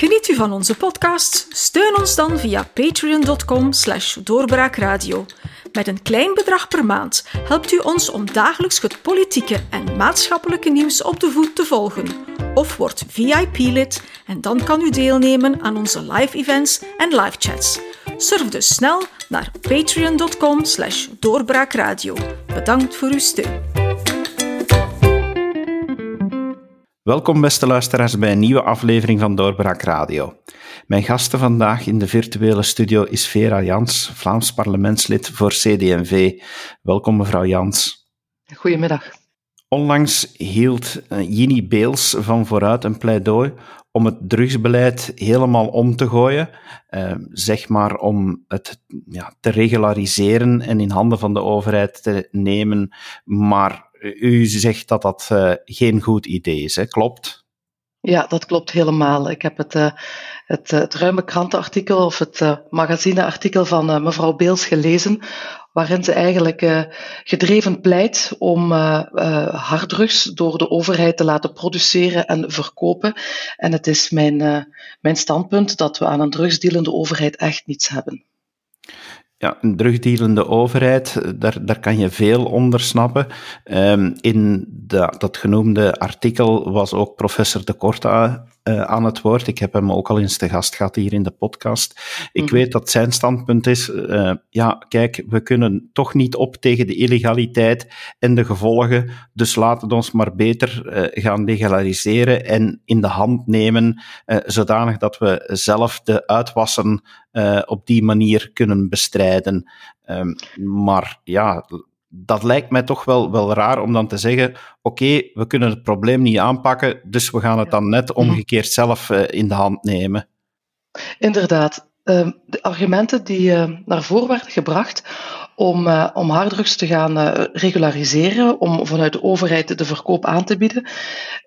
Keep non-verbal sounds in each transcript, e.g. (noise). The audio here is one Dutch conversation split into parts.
Geniet u van onze podcast? Steun ons dan via patreon.com slash doorbraakradio. Met een klein bedrag per maand helpt u ons om dagelijks het politieke en maatschappelijke nieuws op de voet te volgen. Of word VIP-lid en dan kan u deelnemen aan onze live events en live chats. Surf dus snel naar patreon.com slash doorbraakradio. Bedankt voor uw steun. Welkom beste luisteraars bij een nieuwe aflevering van Doorbraak Radio. Mijn gasten vandaag in de virtuele studio is Vera Jans, Vlaams parlementslid voor CD&V. Welkom mevrouw Jans. Goedemiddag. Onlangs hield Jini Beels van Vooruit een pleidooi om het drugsbeleid helemaal om te gooien, eh, zeg maar om het ja, te regulariseren en in handen van de overheid te nemen, maar u zegt dat dat uh, geen goed idee is, hè? klopt? Ja, dat klopt helemaal. Ik heb het, uh, het, ruime krantenartikel of het magazineartikel van mevrouw Beels gelezen, waarin ze eigenlijk gedreven pleit om harddrugs door de overheid te laten produceren en verkopen. En het is mijn, mijn standpunt dat we aan een drugsdealende overheid echt niets hebben. Ja, een drugdealende overheid, daar, daar kan je veel onder snappen. Um, in de, dat genoemde artikel was ook professor de Korta uh, aan het woord. Ik heb hem ook al eens te gast gehad hier in de podcast. Ik mm. weet dat zijn standpunt is, uh, ja, kijk, we kunnen toch niet op tegen de illegaliteit en de gevolgen, dus laten we ons maar beter uh, gaan legaliseren en in de hand nemen, zodanig dat we zelf de uitwassen op die manier kunnen bestrijden. Um, maar ja, dat lijkt mij toch wel, wel raar om dan te zeggen: oké, we kunnen het probleem niet aanpakken, dus we gaan het dan net omgekeerd zelf uh, in de hand nemen. Inderdaad. Uh, de argumenten die uh, naar voren werden gebracht om, uh, om harddrugs te gaan uh, regulariseren, om vanuit de overheid de verkoop aan te bieden.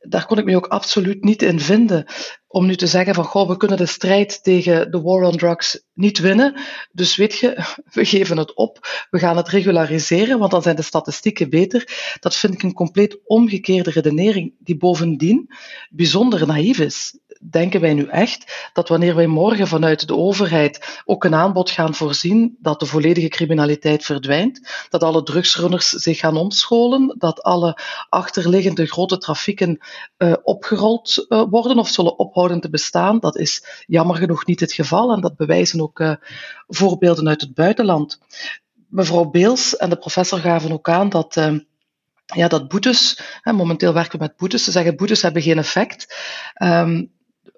Daar kon ik me ook absoluut niet in vinden. Om nu te zeggen van, goh, we kunnen de strijd tegen de war on drugs niet winnen. Dus weet je, (laughs) we geven het op. We gaan het regulariseren, want dan zijn de statistieken beter. Dat vind ik een compleet omgekeerde redenering, die bovendien bijzonder naïef is denken wij nu echt dat wanneer wij morgen vanuit de overheid ook een aanbod gaan voorzien, dat de volledige criminaliteit verdwijnt, dat alle drugsrunners zich gaan omscholen, dat alle achterliggende grote trafieken uh, opgerold uh, worden of zullen ophouden te bestaan? Dat is jammer genoeg niet het geval en dat bewijzen ook uh, voorbeelden uit het buitenland. Mevrouw Beels en de professor gaven ook aan dat ja, dat boetes, hè, momenteel werken we met boetes, ze zeggen boetes hebben geen effect. Um,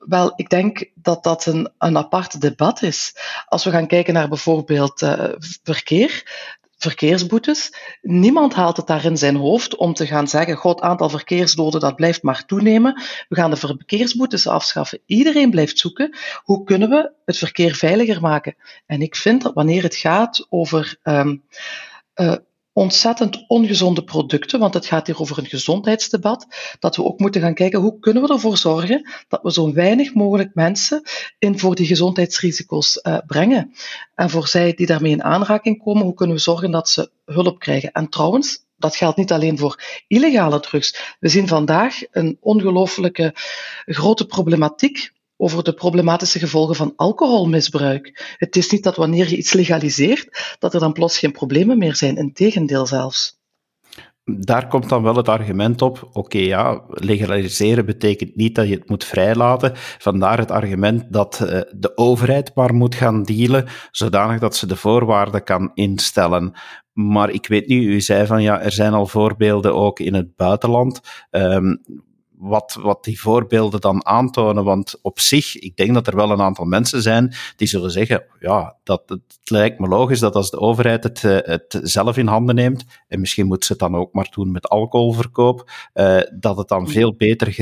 wel, ik denk dat dat een, een apart debat is. Als we gaan kijken naar bijvoorbeeld uh, verkeer, verkeersboetes. Niemand haalt het daar in zijn hoofd om te gaan zeggen: God, aantal verkeersdoden dat blijft maar toenemen. We gaan de verkeersboetes afschaffen. Iedereen blijft zoeken hoe kunnen we het verkeer veiliger maken. En ik vind dat wanneer het gaat over um, ontzettend ongezonde producten, want het gaat hier over een gezondheidsdebat, dat we ook moeten gaan kijken hoe kunnen we ervoor zorgen dat we zo weinig mogelijk mensen in voor die gezondheidsrisico's uh, brengen. En voor zij die daarmee in aanraking komen, hoe kunnen we zorgen dat ze hulp krijgen. En trouwens, dat geldt niet alleen voor illegale drugs. We zien vandaag een ongelooflijke grote problematiek over de problematische gevolgen van alcoholmisbruik. Het is niet dat wanneer je iets legaliseert, dat er dan plots geen problemen meer zijn. Integendeel zelfs. Daar komt dan wel het argument op, oké ja, legaliseren betekent niet dat je het moet vrijlaten. Vandaar het argument dat uh, de overheid maar moet gaan dealen, zodanig dat ze de voorwaarden kan instellen. Maar ik weet niet, u zei van ja, er zijn al voorbeelden ook in het buitenland. Um, wat, wat die voorbeelden dan aantonen. Want op zich, ik denk dat er wel een aantal mensen zijn die zullen zeggen, ja, dat, het lijkt me logisch dat als de overheid het, eh, het zelf in handen neemt, en misschien moet ze het dan ook maar doen met alcoholverkoop, uh, dat het dan veel beter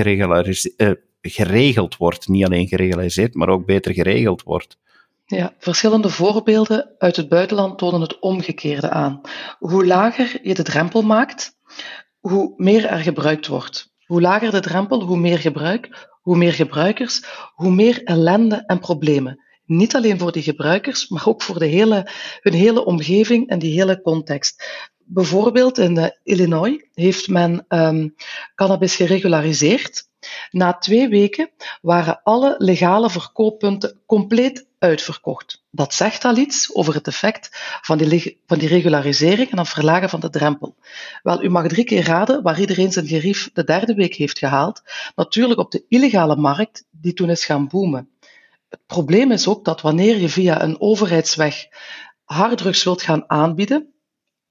uh, geregeld wordt. Niet alleen geregulariseerd, maar ook beter geregeld wordt. Ja, verschillende voorbeelden uit het buitenland tonen het omgekeerde aan. Hoe lager je de drempel maakt, hoe meer er gebruikt wordt. Hoe lager de drempel, hoe meer gebruik, hoe meer gebruikers, hoe meer ellende en problemen. Niet alleen voor die gebruikers, maar ook voor de hele, hun hele omgeving en die hele context. Bijvoorbeeld in uh, Illinois heeft men um, cannabis geregulariseerd. Na twee weken waren alle legale verkooppunten compleet uitverkocht. Dat zegt al iets over het effect van die, van die regularisering en het verlagen van de drempel. Wel, u mag drie keer raden waar iedereen zijn gerief de derde week heeft gehaald. Natuurlijk op de illegale markt, die toen is gaan boomen. Het probleem is ook dat wanneer je via een overheidsweg harddrugs wilt gaan aanbieden,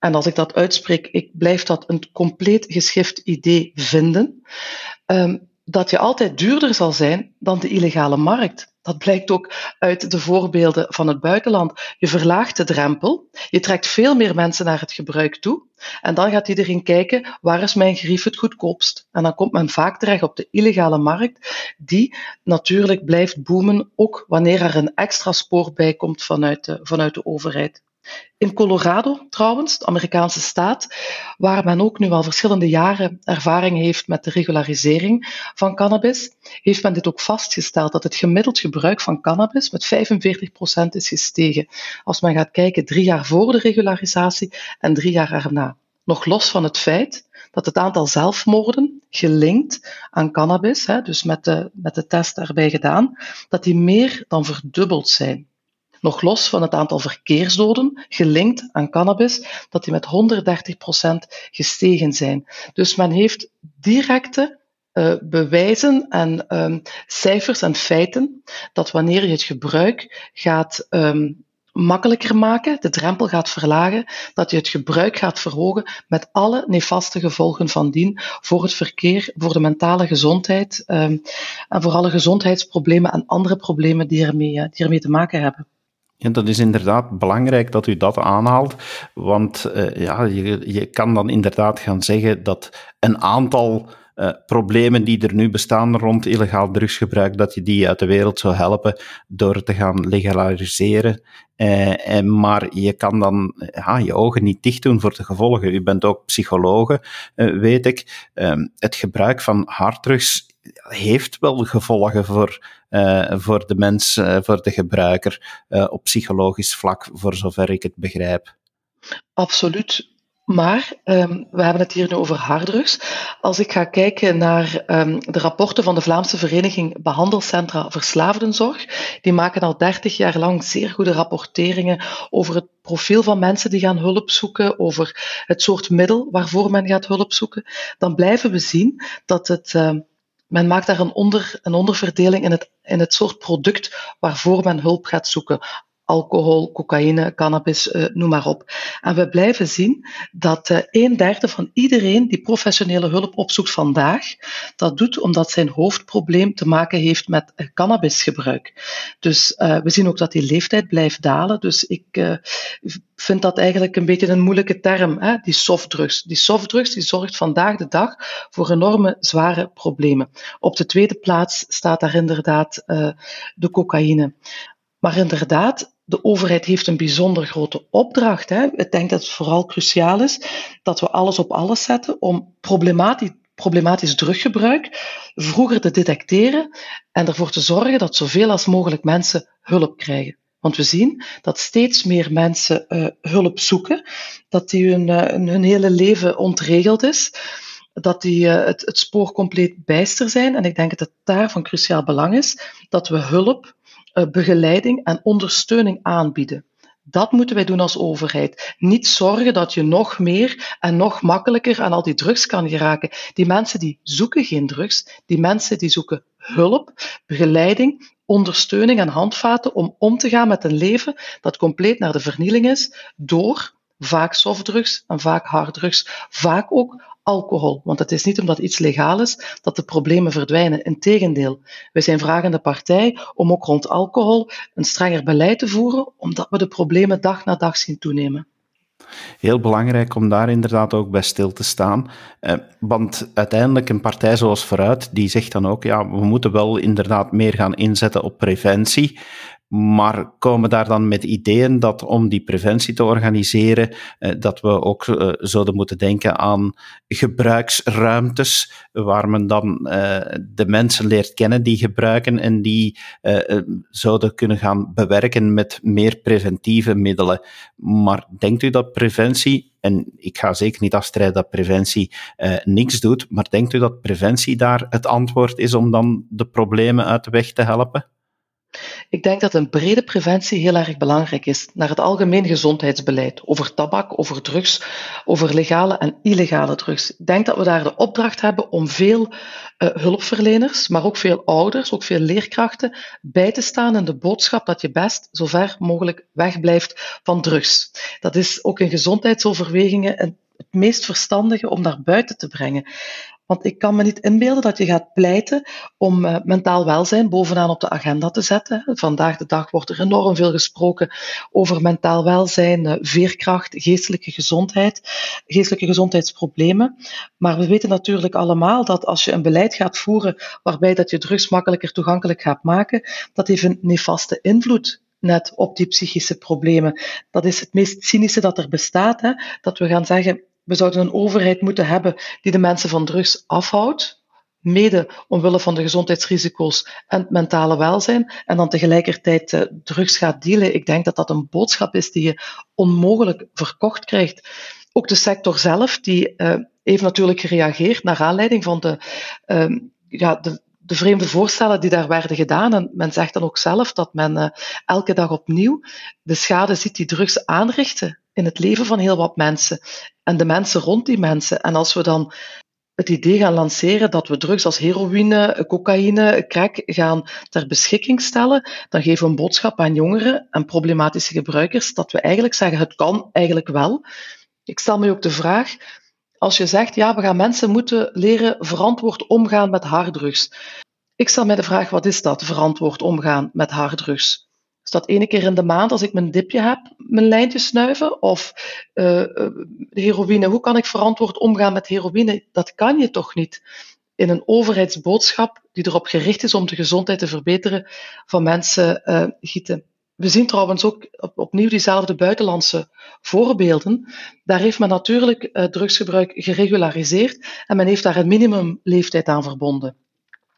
en als ik dat uitspreek, ik blijf dat een compleet geschift idee vinden, ehm, dat je altijd duurder zal zijn dan de illegale markt. Dat blijkt ook uit de voorbeelden van het buitenland. Je verlaagt de drempel, je trekt veel meer mensen naar het gebruik toe en dan gaat iedereen kijken waar is mijn grief het goedkoopst. En dan komt men vaak terecht op de illegale markt, die natuurlijk blijft boomen, ook wanneer er een extra spoor bij komt vanuit de, vanuit de overheid. In Colorado trouwens, de Amerikaanse staat, waar men ook nu al verschillende jaren ervaring heeft met de regularisering van cannabis, heeft men dit ook vastgesteld dat het gemiddeld gebruik van cannabis met 45% is gestegen. Als men gaat kijken drie jaar voor de regularisatie en drie jaar erna. Nog los van het feit dat het aantal zelfmoorden gelinkt aan cannabis, dus met de, met de test daarbij gedaan, dat die meer dan verdubbeld zijn nog los van het aantal verkeersdoden gelinkt aan cannabis, dat die met 130% gestegen zijn. Dus men heeft directe uh, bewijzen en um, cijfers en feiten dat wanneer je het gebruik gaat um, makkelijker maken, de drempel gaat verlagen, dat je het gebruik gaat verhogen met alle nefaste gevolgen van dien voor het verkeer, voor de mentale gezondheid um, en voor alle gezondheidsproblemen en andere problemen die ermee, die ermee te maken hebben. Dat is inderdaad belangrijk dat u dat aanhaalt, want uh, ja, je, kan dan inderdaad gaan zeggen dat een aantal uh, problemen die er nu bestaan rond illegaal drugsgebruik, dat je die uit de wereld zou helpen door te gaan legaliseren. Uh, en, maar je kan dan ja, je ogen niet dicht doen voor de gevolgen. U bent ook psychologe, weet ik. Ehm, het gebruik van harddrugs heeft wel gevolgen voor, uh, voor de mens, uh, voor de gebruiker, uh, op psychologisch vlak, voor zover ik het begrijp. Absoluut. Maar um, we hebben het hier nu over harddrugs. Als ik ga kijken naar um, de rapporten van de Vlaamse Vereniging Behandelcentra Verslaafdenzorg, die maken al 30 jaar lang zeer goede rapporteringen over het profiel van mensen die gaan hulp zoeken, over het soort middel waarvoor men gaat hulp zoeken, dan blijven we zien dat het uh, men maakt daar een, onder, een onderverdeling in het, in het soort product waarvoor men hulp gaat zoeken alcohol, cocaïne, cannabis, uh, noem maar op. En we blijven zien dat uh, een derde van iedereen die professionele hulp opzoekt vandaag, dat doet omdat zijn hoofdprobleem te maken heeft met uh, cannabisgebruik. Dus we zien ook dat die leeftijd blijft dalen. Dus ik vind dat eigenlijk een beetje een moeilijke term, hè? die softdrugs. Die softdrugs die zorgt vandaag de dag voor enorme zware problemen. Op de tweede plaats staat daar inderdaad de cocaïne. Maar inderdaad, de overheid heeft een bijzonder grote opdracht. Hè. Ik denk dat het vooral cruciaal is dat we alles op alles zetten om problematisch, problematisch druggebruik vroeger te detecteren en ervoor te zorgen dat zoveel als mogelijk mensen hulp krijgen. Want we zien dat steeds meer mensen uh, hulp zoeken, dat die hun, uh, hun hele leven ontregeld is, dat die uh, het, het spoor compleet bijster zijn. En ik denk dat het daar van cruciaal belang is dat we hulp eh, begeleiding en ondersteuning aanbieden. Dat moeten wij doen als overheid. Niet zorgen dat je nog meer en nog makkelijker aan al die drugs kan geraken. Die mensen die zoeken geen drugs, die mensen die zoeken hulp, begeleiding, ondersteuning en handvaten om om te gaan met een leven dat compleet naar de vernieling is door vaak softdrugs en vaak harddrugs, vaak ook alcohol. Want het is niet omdat iets legaal is dat de problemen verdwijnen. Integendeel, wij zijn vragende partij om ook rond alcohol een strenger beleid te voeren, omdat we de problemen dag na dag zien toenemen. Heel belangrijk om daar inderdaad ook bij stil te staan. Eh, want uiteindelijk een partij zoals Vooruit, die zegt dan ook, ja, we moeten wel inderdaad meer gaan inzetten op preventie. Maar komen daar dan met ideeën dat om die preventie te organiseren, eh, dat we ook eh, zouden moeten denken aan gebruiksruimtes, waar men dan eh, de mensen leert kennen die gebruiken en die zouden kunnen gaan bewerken met meer preventieve middelen. Maar denkt u dat preventie, en ik ga zeker niet afstrijden dat preventie eh, niks doet, maar denkt u dat preventie daar het antwoord is om dan de problemen uit de weg te helpen? Ik denk dat een brede preventie heel erg belangrijk is naar het algemeen gezondheidsbeleid over tabak, over drugs, over legale en illegale drugs. Ik denk dat we daar de opdracht hebben om veel uh, hulpverleners, maar ook veel ouders, ook veel leerkrachten bij te staan in de boodschap dat je best zo ver mogelijk wegblijft van drugs. Dat is ook in gezondheidsoverwegingen het meest verstandige om naar buiten te brengen. Want ik kan me niet inbeelden dat je gaat pleiten om uh, mentaal welzijn bovenaan op de agenda te zetten. Vandaag de dag wordt er enorm veel gesproken over mentaal welzijn, uh, veerkracht, geestelijke gezondheid, geestelijke gezondheidsproblemen. Maar we weten natuurlijk allemaal dat als je een beleid gaat voeren waarbij dat je drugs makkelijker toegankelijk gaat maken, dat heeft een nefaste invloed net op die psychische problemen. Dat is het meest cynische dat er bestaat. Hè? Dat we gaan zeggen, we zouden een overheid moeten hebben die de mensen van drugs afhoudt, mede omwille van de gezondheidsrisico's en het mentale welzijn, en dan tegelijkertijd uh, drugs gaat dealen. Ik denk dat dat een boodschap is die je onmogelijk verkocht krijgt. Ook de sector zelf, die uh, heeft natuurlijk gereageerd naar aanleiding van de, uh, ja, de, de vreemde voorstellen die daar werden gedaan. En men zegt dan ook zelf dat men uh, elke dag opnieuw de schade ziet die drugs aanrichten in het leven van heel wat mensen en de mensen rond die mensen. En als we dan het idee gaan lanceren dat we drugs als heroïne, cocaïne, crack gaan ter beschikking stellen, dan geven we een boodschap aan jongeren en problematische gebruikers dat we eigenlijk zeggen het kan eigenlijk wel. Ik stel me ook de vraag, als je zegt ja, we gaan mensen moeten leren verantwoord omgaan met harddrugs. Ik stel mij de vraag, wat is dat, verantwoord omgaan met harddrugs? Is dat ene keer in de maand als ik mijn dipje heb, mijn lijntje snuiven? Of uh, heroïne, hoe kan ik verantwoord omgaan met heroïne? Dat kan je toch niet in een overheidsboodschap die erop gericht is om de gezondheid te verbeteren van mensen uh, gieten. We zien trouwens ook op, opnieuw diezelfde buitenlandse voorbeelden. Daar heeft men natuurlijk drugsgebruik geregulariseerd en men heeft daar een minimumleeftijd aan verbonden.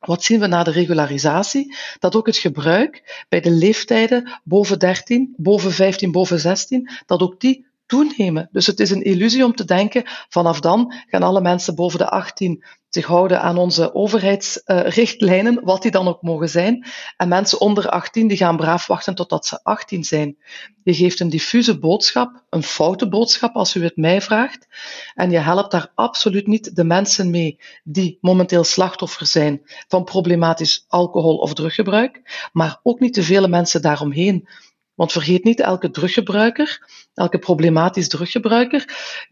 Wat zien we na de regularisatie? Dat ook het gebruik bij de leeftijden boven 13, boven 15, boven 16, dat ook die toenemen. Dus het is een illusie om te denken, vanaf dan gaan alle mensen boven de 18 zich houden aan onze overheidsrichtlijnen, wat die dan ook mogen zijn. En mensen onder 18 die gaan braaf wachten totdat ze 18 zijn. Je geeft een diffuse boodschap, een foute boodschap als u het mij vraagt. En je helpt daar absoluut niet de mensen mee die momenteel slachtoffer zijn van problematisch alcohol- of druggebruik, maar ook niet de vele mensen daaromheen want vergeet niet, elke druggebruiker, elke problematisch druggebruiker,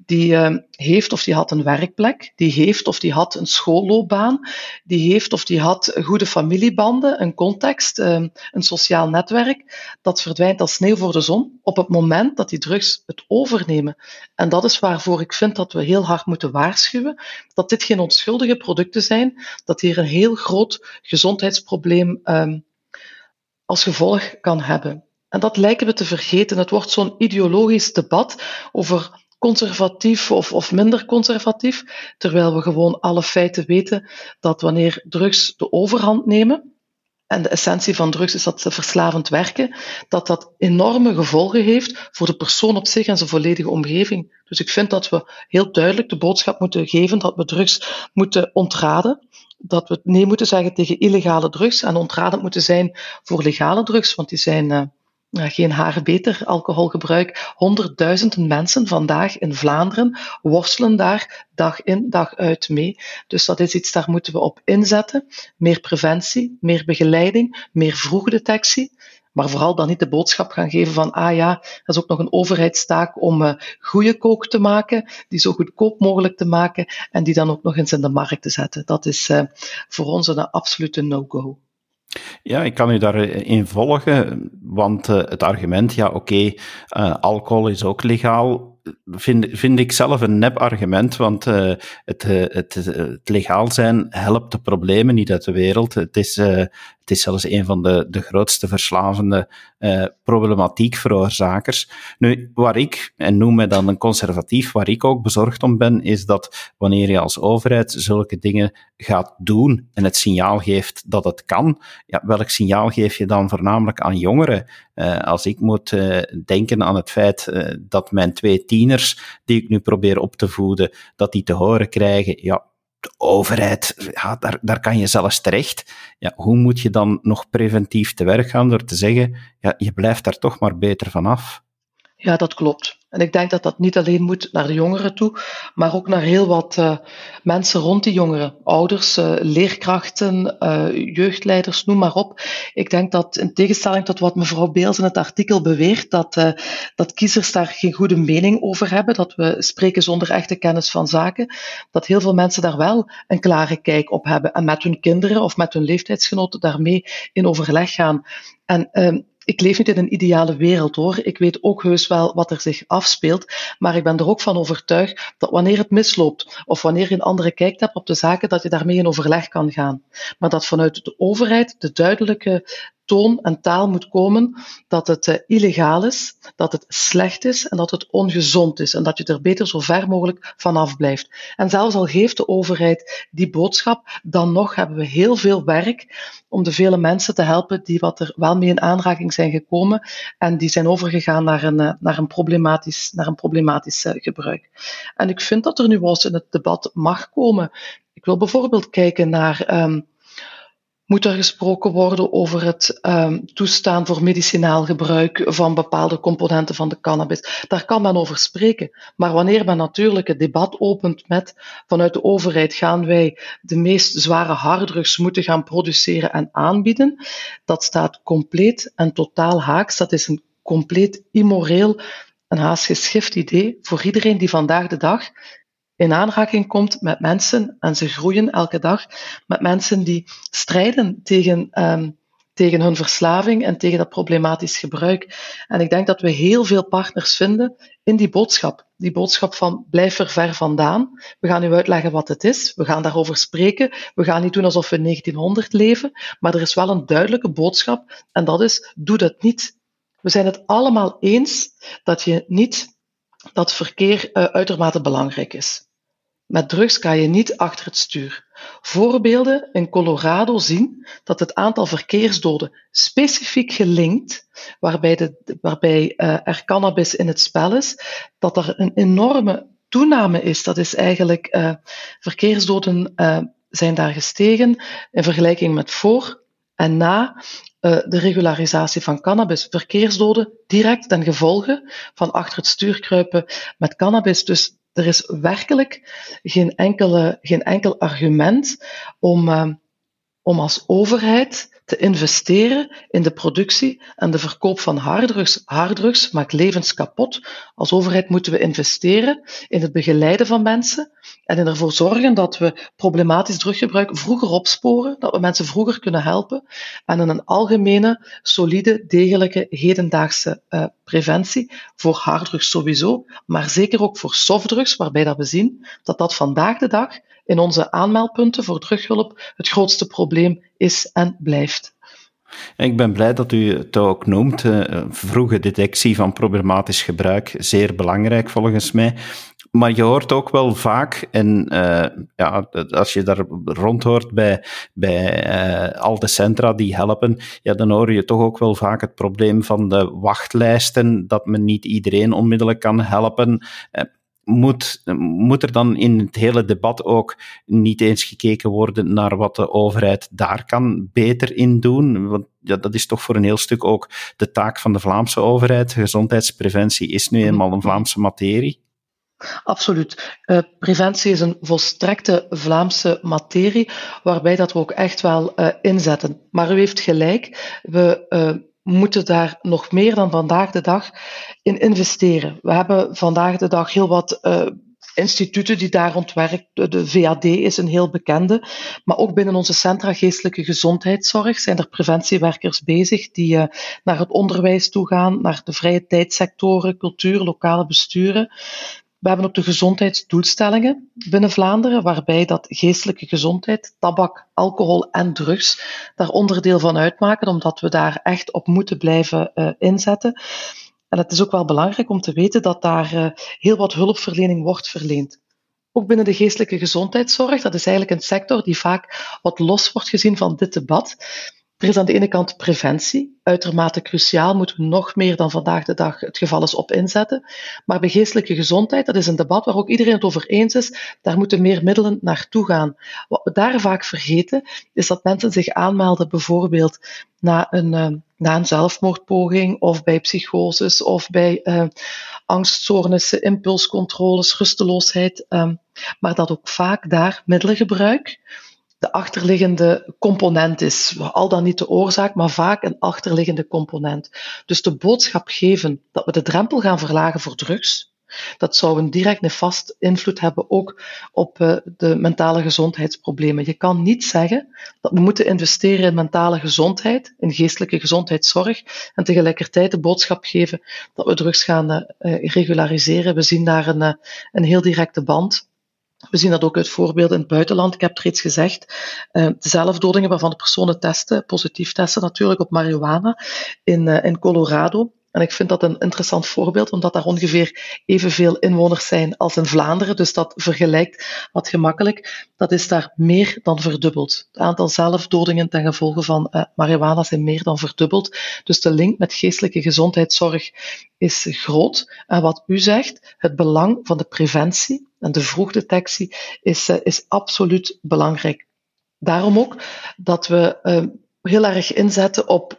die uh, heeft of die had een werkplek, die heeft of die had een schoolloopbaan, die heeft of die had goede familiebanden, een context, uh, een sociaal netwerk. Dat verdwijnt als sneeuw voor de zon op het moment dat die drugs het overnemen. En dat is waarvoor ik vind dat we heel hard moeten waarschuwen, dat dit geen onschuldige producten zijn, dat hier een heel groot gezondheidsprobleem uh, als gevolg kan hebben. En dat lijken we te vergeten. Het wordt zo'n ideologisch debat over conservatief of, of minder conservatief, terwijl we gewoon alle feiten weten dat wanneer drugs de overhand nemen, en de essentie van drugs is dat ze verslavend werken, dat dat enorme gevolgen heeft voor de persoon op zich en zijn volledige omgeving. Dus ik vind dat we heel duidelijk de boodschap moeten geven dat we drugs moeten ontraden, dat we nee moeten zeggen tegen illegale drugs en ontradend moeten zijn voor legale drugs, want die zijn uh, geen haar beter alcoholgebruik. Honderdduizenden mensen vandaag in Vlaanderen worstelen daar dag in, dag uit mee. Dus dat is iets, daar moeten we op inzetten. Meer preventie, meer begeleiding, meer vroegdetectie. Maar vooral dan niet de boodschap gaan geven van, ah ja, dat is ook nog een overheidstaak om uh, goede kook te maken, die zo goedkoop mogelijk te maken en die dan ook nog eens in de markt te zetten. Dat is uh, voor ons een absolute no-go. Ja, ik kan u daarin volgen, want uh, het argument, ja, oké, uh, alcohol is ook legaal, vind, vind ik zelf een nep argument, want uh, het, het, het, legaal zijn helpt de problemen niet uit de wereld. Het is Het is zelfs een van de, de grootste verslavende uh, problematiekveroorzakers. Nu, waar ik, en noem mij dan een conservatief, waar ik ook bezorgd om ben, is dat wanneer je als overheid zulke dingen gaat doen en het signaal geeft dat het kan, ja, welk signaal geef je dan voornamelijk aan jongeren? Uh, als ik moet uh, denken aan het feit dat mijn twee tieners, die ik nu probeer op te voeden, dat die te horen krijgen, ja, de overheid, ja, daar, daar kan je zelfs terecht. Ja, hoe moet je dan nog preventief te werk gaan door te zeggen, ja, je blijft daar toch maar beter vanaf? Ja, dat klopt. En ik denk dat dat niet alleen moet naar de jongeren toe, maar ook naar heel wat uh, mensen rond die jongeren. Ouders, uh, leerkrachten, uh, jeugdleiders, noem maar op. Ik denk dat in tegenstelling tot wat mevrouw Beels in het artikel beweert, dat, dat kiezers daar geen goede mening over hebben, dat we spreken zonder echte kennis van zaken, dat heel veel mensen daar wel een klare kijk op hebben en met hun kinderen of met hun leeftijdsgenoten daarmee in overleg gaan. En ehm, ik leef niet in een ideale wereld hoor. Ik weet ook heus wel wat er zich afspeelt. Maar ik ben er ook van overtuigd dat wanneer het misloopt of wanneer je een andere kijk hebt op de zaken, dat je daarmee in overleg kan gaan. Maar dat vanuit de overheid de duidelijke toon en taal moet komen dat het uh, illegaal is, dat het slecht is en dat het ongezond is en dat je er beter zo ver mogelijk vanaf blijft. En zelfs al geeft de overheid die boodschap, dan nog hebben we heel veel werk om de vele mensen te helpen die wat er wel mee in aanraking zijn gekomen en die zijn overgegaan naar een, uh, naar een problematisch, naar een problematisch uh, gebruik. En ik vind dat er nu wel eens in het debat mag komen. Ik wil bijvoorbeeld kijken naar um, moet er gesproken worden over het um, toestaan voor medicinaal gebruik van bepaalde componenten van de cannabis. Daar kan men over spreken. Maar wanneer men natuurlijk het debat opent met vanuit de overheid gaan wij de meest zware harddrugs moeten gaan produceren en aanbieden, dat staat compleet en totaal haaks. Dat is een compleet immoreel, een haast geschift idee voor iedereen die vandaag de dag in aanraking komt met mensen, en ze groeien elke dag, met mensen die strijden tegen, um, tegen hun verslaving en tegen dat problematisch gebruik. En ik denk dat we heel veel partners vinden in die boodschap. Die boodschap van blijf er ver vandaan. We gaan u uitleggen wat het is. We gaan daarover spreken. We gaan niet doen alsof we in 1900 leven. Maar er is wel een duidelijke boodschap en dat is doe dat niet. We zijn het allemaal eens dat je niet dat verkeer uh, uitermate belangrijk is. Met drugs ga je niet achter het stuur. Voorbeelden in Colorado zien dat het aantal verkeersdoden specifiek gelinkt, waarbij, de, waarbij uh, er cannabis in het spel is, dat er een enorme toename is. Dat is eigenlijk uh, verkeersdoden zijn daar gestegen in vergelijking met voor en na de regularisatie van cannabis. Verkeersdoden direct ten gevolge van achter het stuur kruipen met cannabis. Dus er is werkelijk geen, enkele, geen enkel argument om, uh, om als overheid te investeren in de productie en de verkoop van harddrugs. Harddrugs maakt levens kapot. Als overheid moeten we investeren in het begeleiden van mensen en in ervoor zorgen dat we problematisch druggebruik vroeger opsporen, dat we mensen vroeger kunnen helpen en in een algemene, solide, degelijke, hedendaagse uh, preventie voor harddrugs sowieso, maar zeker ook voor softdrugs, waarbij dat we zien dat dat vandaag de dag in onze aanmeldpunten voor drughulp het grootste probleem is en blijft. Ik ben blij dat u het ook noemt. Uh, vroege detectie van problematisch gebruik, zeer belangrijk volgens mij. Maar je hoort ook wel vaak, en uh, ja, als je daar rondhoort bij, bij uh, al de centra die helpen, ja, dan hoor je toch ook wel vaak het probleem van de wachtlijsten, dat men niet iedereen onmiddellijk kan helpen moet, moet er dan in het hele debat ook niet eens gekeken worden naar wat de overheid daar kan beter in doen? Want ja, dat is toch voor een heel stuk ook de taak van de Vlaamse overheid. Gezondheidspreventie is nu eenmaal een Vlaamse materie. Absoluut. Uh, preventie is een volstrekte Vlaamse materie, waarbij dat we ook echt wel uh, inzetten. Maar u heeft gelijk, we uh, moeten daar nog meer dan vandaag de dag in investeren. We hebben vandaag de dag heel wat uh, instituten die daar ontwerkt. De VAD is een heel bekende. Maar ook binnen onze centra geestelijke gezondheidszorg zijn er preventiewerkers bezig die uh, naar het onderwijs toe gaan, naar de vrije tijdssectoren, cultuur, lokale besturen. We hebben ook de gezondheidsdoelstellingen binnen Vlaanderen, waarbij dat geestelijke gezondheid, tabak, alcohol en drugs daar onderdeel van uitmaken, omdat we daar echt op moeten blijven uh, inzetten. En het is ook wel belangrijk om te weten dat daar uh, heel wat hulpverlening wordt verleend. Ook binnen de geestelijke gezondheidszorg, dat is eigenlijk een sector die vaak wat los wordt gezien van dit debat. Er is aan de ene kant preventie, uitermate cruciaal, moeten we nog meer dan vandaag de dag het geval is op inzetten. Maar bij geestelijke gezondheid, dat is een debat waar ook iedereen het over eens is, daar moeten meer middelen naartoe gaan. Wat we daar vaak vergeten, is dat mensen zich aanmelden bijvoorbeeld na een, uh, na een zelfmoordpoging of bij psychoses of bij uh, angststoornissen, impulscontroles, rusteloosheid, um, maar dat ook vaak daar middelengebruik de achterliggende component is. Al dan niet de oorzaak, maar vaak een achterliggende component. Dus de boodschap geven dat we de drempel gaan verlagen voor drugs, dat zou een direct nefast invloed hebben ook op uh, de mentale gezondheidsproblemen. Je kan niet zeggen dat we moeten investeren in mentale gezondheid, in geestelijke gezondheidszorg, en tegelijkertijd de boodschap geven dat we drugs gaan uh, regulariseren. We zien daar een, een heel directe band. We zien dat ook uit voorbeelden in het buitenland. Ik heb het reeds gezegd. Uh, de zelfdodingen waarvan de personen testen, positief testen natuurlijk op marihuana in, uh, in Colorado. En ik vind dat een interessant voorbeeld, omdat daar ongeveer evenveel inwoners zijn als in Vlaanderen. Dus dat vergelijkt wat gemakkelijk. Dat is daar meer dan verdubbeld. Het aantal zelfdodingen ten gevolge van uh, marihuana zijn meer dan verdubbeld. Dus de link met geestelijke gezondheidszorg is groot. En wat u zegt, het belang van de preventie en de vroegdetectie is, uh, is absoluut belangrijk. Daarom ook dat we uh, heel erg inzetten op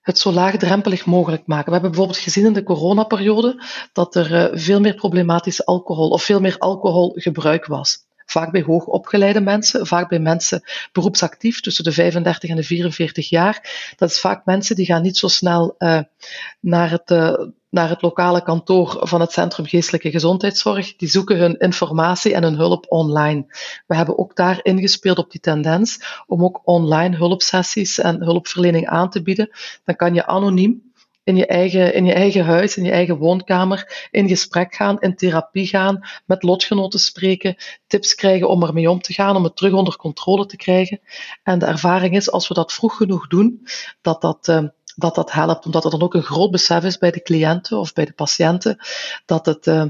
het zo laagdrempelig mogelijk maken. We hebben bijvoorbeeld gezien in de coronaperiode dat er veel meer problematisch alcohol of veel meer alcoholgebruik was. Vaak bij hoogopgeleide mensen, vaak bij mensen beroepsactief tussen de 35 en de 44 jaar. Dat is vaak mensen die gaan niet zo snel naar het naar het lokale kantoor van het Centrum Geestelijke Gezondheidszorg. Die zoeken hun informatie en hun hulp online. We hebben ook daar ingespeeld op die tendens om ook online hulpsessies en hulpverlening aan te bieden. Dan kan je anoniem in je, eigen, in je eigen huis, in je eigen woonkamer, in gesprek gaan, in therapie gaan, met lotgenoten spreken, tips krijgen om ermee om te gaan, om het terug onder controle te krijgen. En de ervaring is, als we dat vroeg genoeg doen, dat dat uh, dat dat helpt, omdat er dan ook een groot besef is bij de cliënten of bij de patiënten dat het, uh,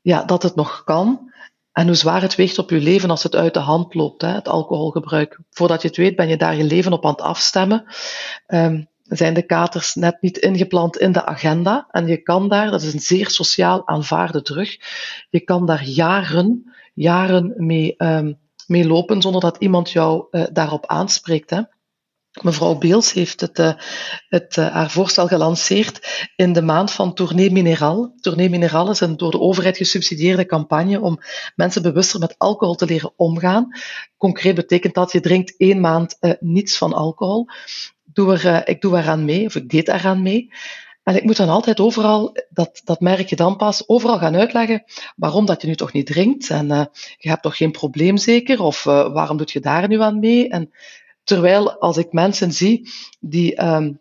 ja, dat het nog kan. En hoe zwaar het weegt op je leven als het uit de hand loopt, hè, het alcoholgebruik. Voordat je het weet, ben je daar je leven op aan het afstemmen. Um, zijn de katers net niet ingeplant in de agenda. En je kan daar, dat is een zeer sociaal aanvaarde drug, je kan daar jaren, jaren mee, um, mee lopen zonder dat iemand jou uh, daarop aanspreekt. Hè. Mevrouw Beels heeft het, uh, het, uh, haar voorstel gelanceerd in de maand van Tournee Mineral. Tournee Mineral is een door de overheid gesubsidieerde campagne om mensen bewuster met alcohol te leren omgaan. Concreet betekent dat je drinkt één maand uh, niets van alcohol. Doe ik doe eraan mee, of ik deed eraan mee. En ik moet dan altijd overal, dat, dat merk je dan pas, overal gaan uitleggen waarom dat je nu toch niet drinkt. En je hebt toch geen probleem zeker? Of waarom doet je daar nu aan mee? En Terwijl als ik mensen zie die um,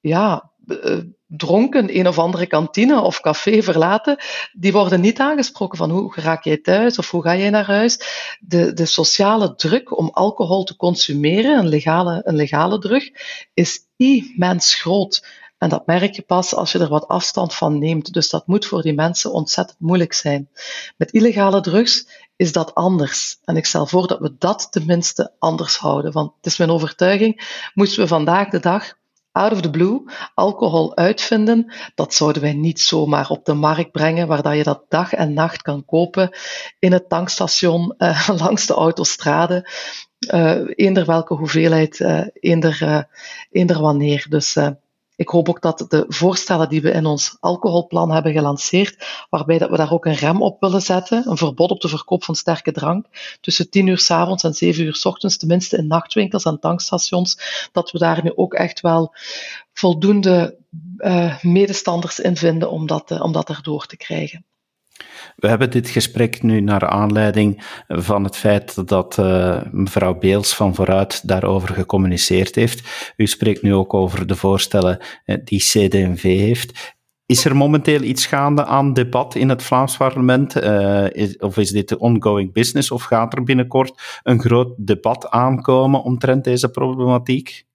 ja, uh, dronken een of andere kantine of café verlaten, die worden niet aangesproken van hoe raak jij thuis of hoe ga jij naar huis. De, de sociale druk om alcohol te consumeren, een legale, een legale drug, is immens groot. En dat merk je pas als je er wat afstand van neemt. Dus dat moet voor die mensen ontzettend moeilijk zijn. Met illegale drugs is dat anders. En ik stel voor dat we dat tenminste anders houden. Want het is mijn overtuiging, moesten we vandaag de dag out of the blue alcohol uitvinden, dat zouden wij niet zomaar op de markt brengen, waar dat je dat dag en nacht kan kopen in het tankstation, uh, (laughs) langs de autostrade, uh, eender welke hoeveelheid, uh, eender, uh, eender wanneer. Dus ik hoop ook dat de voorstellen die we in ons alcoholplan hebben gelanceerd, waarbij dat we daar ook een rem op willen zetten, een verbod op de verkoop van sterke drank, tussen 10 uur s avonds en 7 uur s ochtends, tenminste in nachtwinkels en tankstations, dat we daar nu ook echt wel voldoende uh, medestanders in vinden om dat, uh, om dat erdoor te krijgen. We hebben dit gesprek nu naar aanleiding van het feit dat uh, mevrouw Beels van vooruit daarover gecommuniceerd heeft. U spreekt nu ook over de voorstellen uh, die CD&V heeft. Is er momenteel iets gaande aan debat in het Vlaams parlement? Uh, of is dit ongoing business? Of gaat er binnenkort een groot debat aankomen omtrent deze problematiek?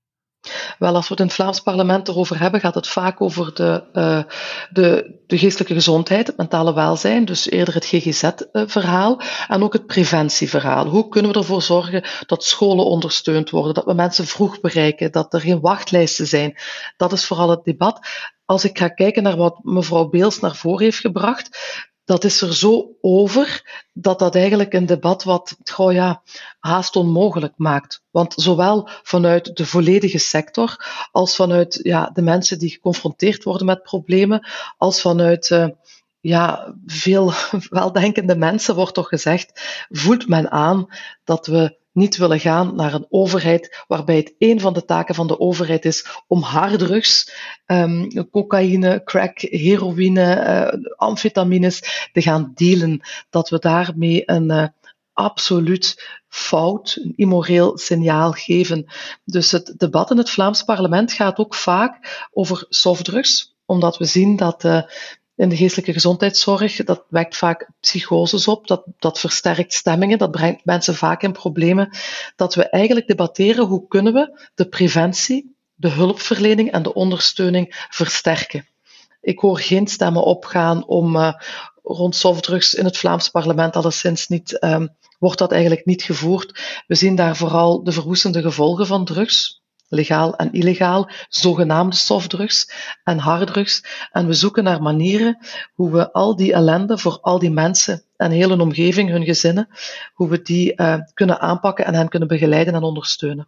Wel, als we het in het Vlaams parlement erover hebben, gaat het vaak over de, uh, de, de geestelijke gezondheid, het mentale welzijn, dus eerder het GGZ-verhaal en ook het preventieverhaal. Hoe kunnen we ervoor zorgen dat scholen ondersteund worden, dat we mensen vroeg bereiken, dat er geen wachtlijsten zijn? Dat is vooral het debat. Als ik ga kijken naar wat mevrouw Beels naar voren heeft gebracht, dat is er zo over dat dat eigenlijk een debat wat goh ja, haast onmogelijk maakt. Want zowel vanuit de volledige sector als vanuit ja, de mensen die geconfronteerd worden met problemen, als vanuit uh, ja, veel (laughs) weldenkende mensen wordt toch gezegd, voelt men aan dat we niet willen gaan naar een overheid waarbij het een van de taken van de overheid is om harddrugs, um, cocaïne, crack, heroïne, uh, amfetamines te gaan dealen. Dat we daarmee een uh, absoluut fout, een immoreel signaal geven. Dus het debat in het Vlaams parlement gaat ook vaak over softdrugs, omdat we zien dat uh, in de geestelijke gezondheidszorg, dat wekt vaak psychoses op, dat, dat versterkt stemmingen, dat brengt mensen vaak in problemen. Dat we eigenlijk debatteren hoe kunnen we de preventie, de hulpverlening en de ondersteuning versterken. Ik hoor geen stemmen opgaan om uh, rond softdrugs in het Vlaams parlement alleszins niet, um, wordt dat eigenlijk niet gevoerd. We zien daar vooral de verwoestende gevolgen van drugs legaal en illegaal, zogenaamde softdrugs en harddrugs. En we zoeken naar manieren hoe we al die ellende voor al die mensen en hun omgeving, hun gezinnen, hoe we die uh, kunnen aanpakken en hen kunnen begeleiden en ondersteunen.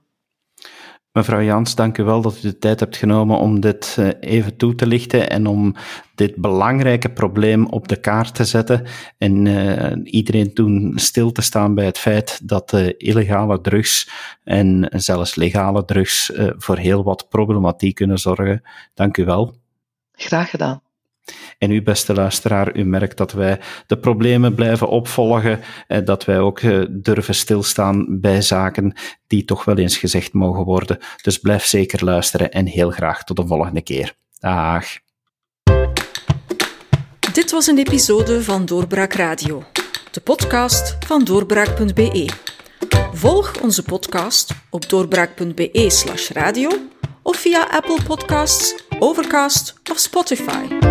Mevrouw Jans, dank u wel dat u de tijd hebt genomen om dit eh, even toe te lichten en om dit belangrijke probleem op de kaart te zetten. En uh, iedereen toen stil te staan bij het feit dat uh, illegale drugs en zelfs legale drugs voor heel wat problematiek kunnen zorgen. Dank u wel. Graag gedaan. En u, beste luisteraar, u merkt dat wij de problemen blijven opvolgen, en dat wij ook eh, durven stilstaan bij zaken die toch wel eens gezegd mogen worden. Dus blijf zeker luisteren en heel graag tot de volgende keer. Dag. Dit was een episode van Doorbraak Radio, de podcast van doorbraak.be. Volg onze podcast op doorbraak.be/radio of via Apple Podcasts, Overcast of Spotify.